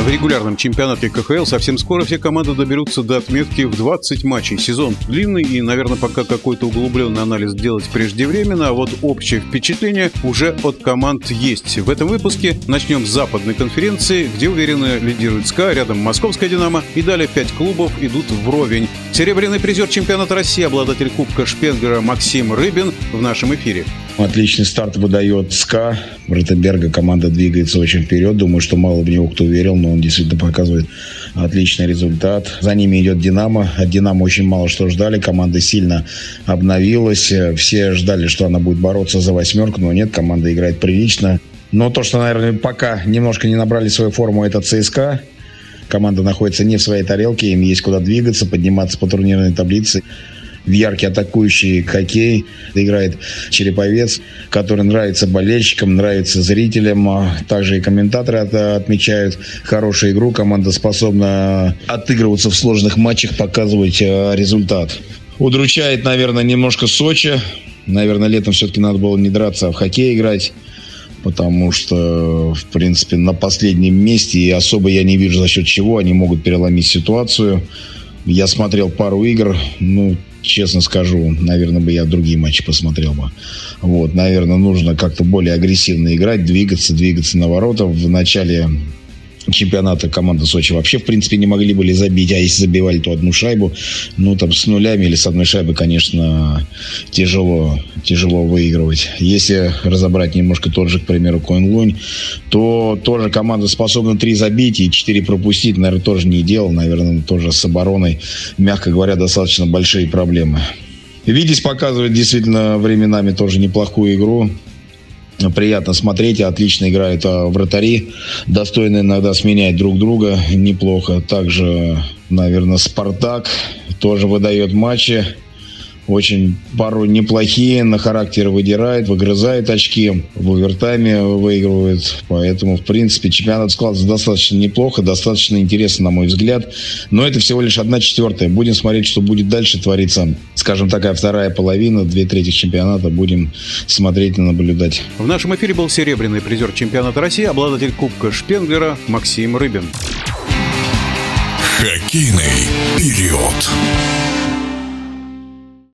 В регулярном чемпионате КХЛ совсем скоро все команды доберутся до отметки в 20 матчей. Сезон длинный и, наверное, пока какой-то углубленный анализ делать преждевременно, а вот общее впечатление уже от команд есть. В этом выпуске начнем с западной конференции, где уверенно лидирует СКА, рядом Московская «Динамо» и далее пять клубов идут вровень. Серебряный призер чемпионата России, обладатель Кубка Шпенгера Максим Рыбин в нашем эфире. Отличный старт выдает СКА. Ротенберга команда двигается очень вперед. Думаю, что мало в него кто верил, но он действительно показывает отличный результат. За ними идет «Динамо». От «Динамо» очень мало что ждали. Команда сильно обновилась. Все ждали, что она будет бороться за восьмерку, но нет, команда играет прилично. Но то, что, наверное, пока немножко не набрали свою форму, это ЦСКА. Команда находится не в своей тарелке, им есть куда двигаться, подниматься по турнирной таблице в яркий атакующий хоккей. Играет Череповец, который нравится болельщикам, нравится зрителям. А Также и комментаторы отмечают хорошую игру. Команда способна отыгрываться в сложных матчах, показывать э, результат. Удручает, наверное, немножко Сочи. Наверное, летом все-таки надо было не драться, а в хоккей играть потому что, в принципе, на последнем месте, и особо я не вижу за счет чего они могут переломить ситуацию. Я смотрел пару игр, ну, честно скажу, наверное, бы я другие матчи посмотрел бы. Вот, наверное, нужно как-то более агрессивно играть, двигаться, двигаться на ворота. В начале чемпионата команда Сочи вообще, в принципе, не могли были забить, а если забивали, то одну шайбу. Ну, там, с нулями или с одной шайбы, конечно, тяжело, тяжело выигрывать. Если разобрать немножко тот же, к примеру, Коин-Лунь, то тоже команда способна три забить и четыре пропустить, наверное, тоже не делал. Наверное, тоже с обороной, мягко говоря, достаточно большие проблемы. Видись показывает действительно временами тоже неплохую игру приятно смотреть, отлично играют а, вратари, достойно иногда сменять друг друга, неплохо. Также, наверное, Спартак тоже выдает матчи, очень пару неплохие, на характер выдирает, выгрызает очки, в овертайме выигрывает. Поэтому, в принципе, чемпионат складывается достаточно неплохо, достаточно интересно, на мой взгляд. Но это всего лишь одна четвертая. Будем смотреть, что будет дальше твориться. Скажем, такая вторая половина, две трети чемпионата. Будем смотреть и наблюдать. В нашем эфире был серебряный призер чемпионата России, обладатель Кубка Шпенглера Максим Рыбин. Хоккейный период.